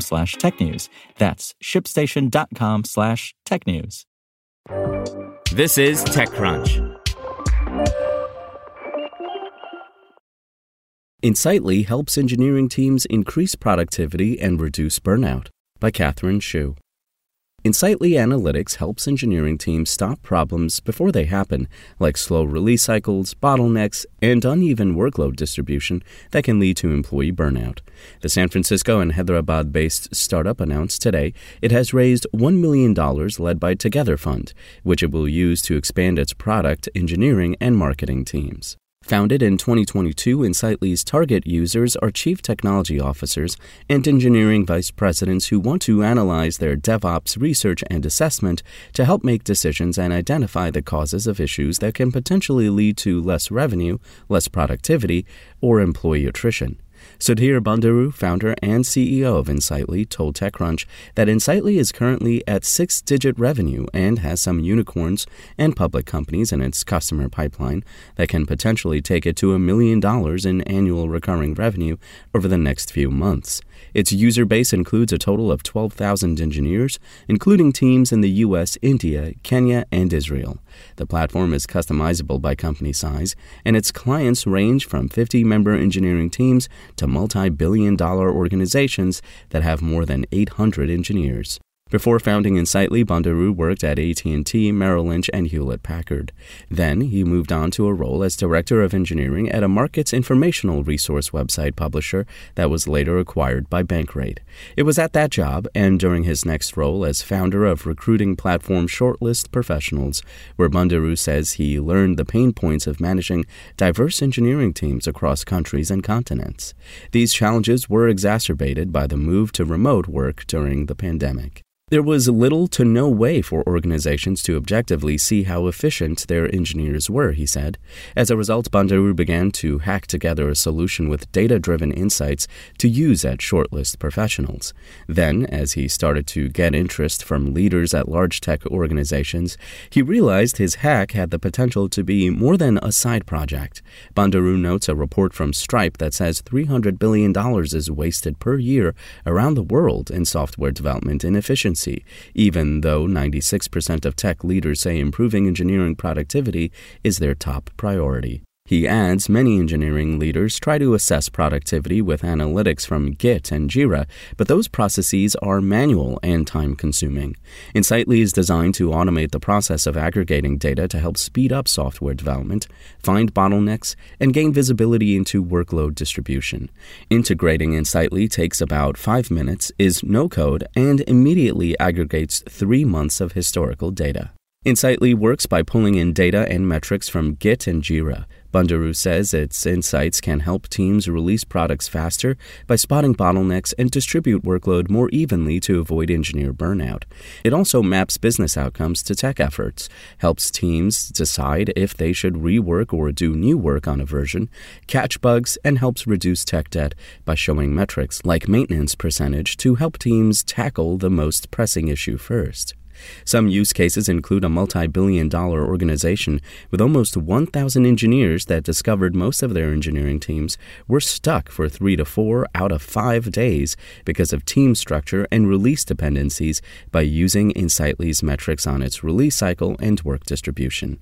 slash technews. That's shipstation.com slash technews. This is TechCrunch. Insightly helps engineering teams increase productivity and reduce burnout by Catherine Shu. Insightly Analytics helps engineering teams stop problems before they happen, like slow release cycles, bottlenecks, and uneven workload distribution that can lead to employee burnout. The San Francisco and Hyderabad based startup announced today it has raised $1 million led by Together Fund, which it will use to expand its product, engineering, and marketing teams. Founded in 2022, Insightly's target users are chief technology officers and engineering vice presidents who want to analyze their DevOps research and assessment to help make decisions and identify the causes of issues that can potentially lead to less revenue, less productivity, or employee attrition. Sudhir Bandaru, founder and CEO of Insightly, told TechCrunch that Insightly is currently at six digit revenue and has some unicorns and public companies in its customer pipeline that can potentially take it to a million dollars in annual recurring revenue over the next few months. Its user base includes a total of 12,000 engineers, including teams in the US, India, Kenya, and Israel. The platform is customizable by company size, and its clients range from 50 member engineering teams to multi billion dollar organizations that have more than 800 engineers. Before founding Insightly, Bandaru worked at AT&T, Merrill Lynch, and Hewlett-Packard. Then he moved on to a role as director of engineering at a markets informational resource website publisher that was later acquired by Bankrate. It was at that job and during his next role as founder of recruiting platform Shortlist Professionals, where Bandaru says he learned the pain points of managing diverse engineering teams across countries and continents. These challenges were exacerbated by the move to remote work during the pandemic. There was little to no way for organizations to objectively see how efficient their engineers were, he said. As a result, Bandaru began to hack together a solution with data driven insights to use at shortlist professionals. Then, as he started to get interest from leaders at large tech organizations, he realized his hack had the potential to be more than a side project. Bandaru notes a report from Stripe that says $300 billion is wasted per year around the world in software development inefficiency efficiency, even though 96% of tech leaders say improving engineering productivity is their top priority. He adds many engineering leaders try to assess productivity with analytics from Git and Jira, but those processes are manual and time consuming. Insightly is designed to automate the process of aggregating data to help speed up software development, find bottlenecks, and gain visibility into workload distribution. Integrating Insightly takes about five minutes, is no code, and immediately aggregates three months of historical data. Insightly works by pulling in data and metrics from Git and Jira. Bandaru says its insights can help teams release products faster by spotting bottlenecks and distribute workload more evenly to avoid engineer burnout. It also maps business outcomes to tech efforts, helps teams decide if they should rework or do new work on a version, catch bugs, and helps reduce tech debt by showing metrics like maintenance percentage to help teams tackle the most pressing issue first. Some use cases include a multi billion dollar organization with almost 1,000 engineers that discovered most of their engineering teams were stuck for three to four out of five days because of team structure and release dependencies by using Insightly's metrics on its release cycle and work distribution.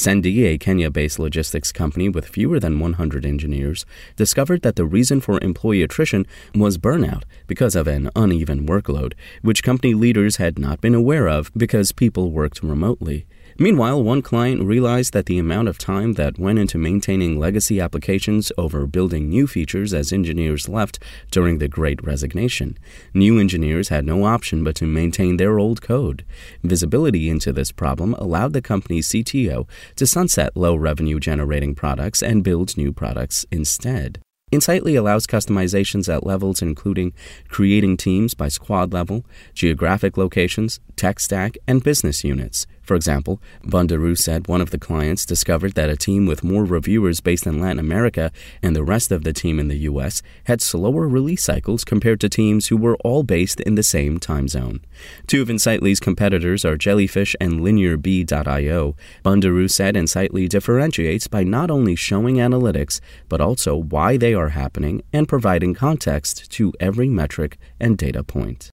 Sendy, a Kenya based logistics company with fewer than 100 engineers, discovered that the reason for employee attrition was burnout because of an uneven workload, which company leaders had not been aware of because people worked remotely. Meanwhile, one client realized that the amount of time that went into maintaining legacy applications over building new features as engineers left during the Great Resignation. New engineers had no option but to maintain their old code. Visibility into this problem allowed the company's CTO to sunset low revenue generating products and build new products instead. Insightly allows customizations at levels including creating teams by squad level, geographic locations, tech stack, and business units. For example, Bandaru said one of the clients discovered that a team with more reviewers based in Latin America and the rest of the team in the US had slower release cycles compared to teams who were all based in the same time zone. Two of Insightly's competitors are Jellyfish and LinearB.io. Bandaru said Insightly differentiates by not only showing analytics, but also why they are happening and providing context to every metric and data point.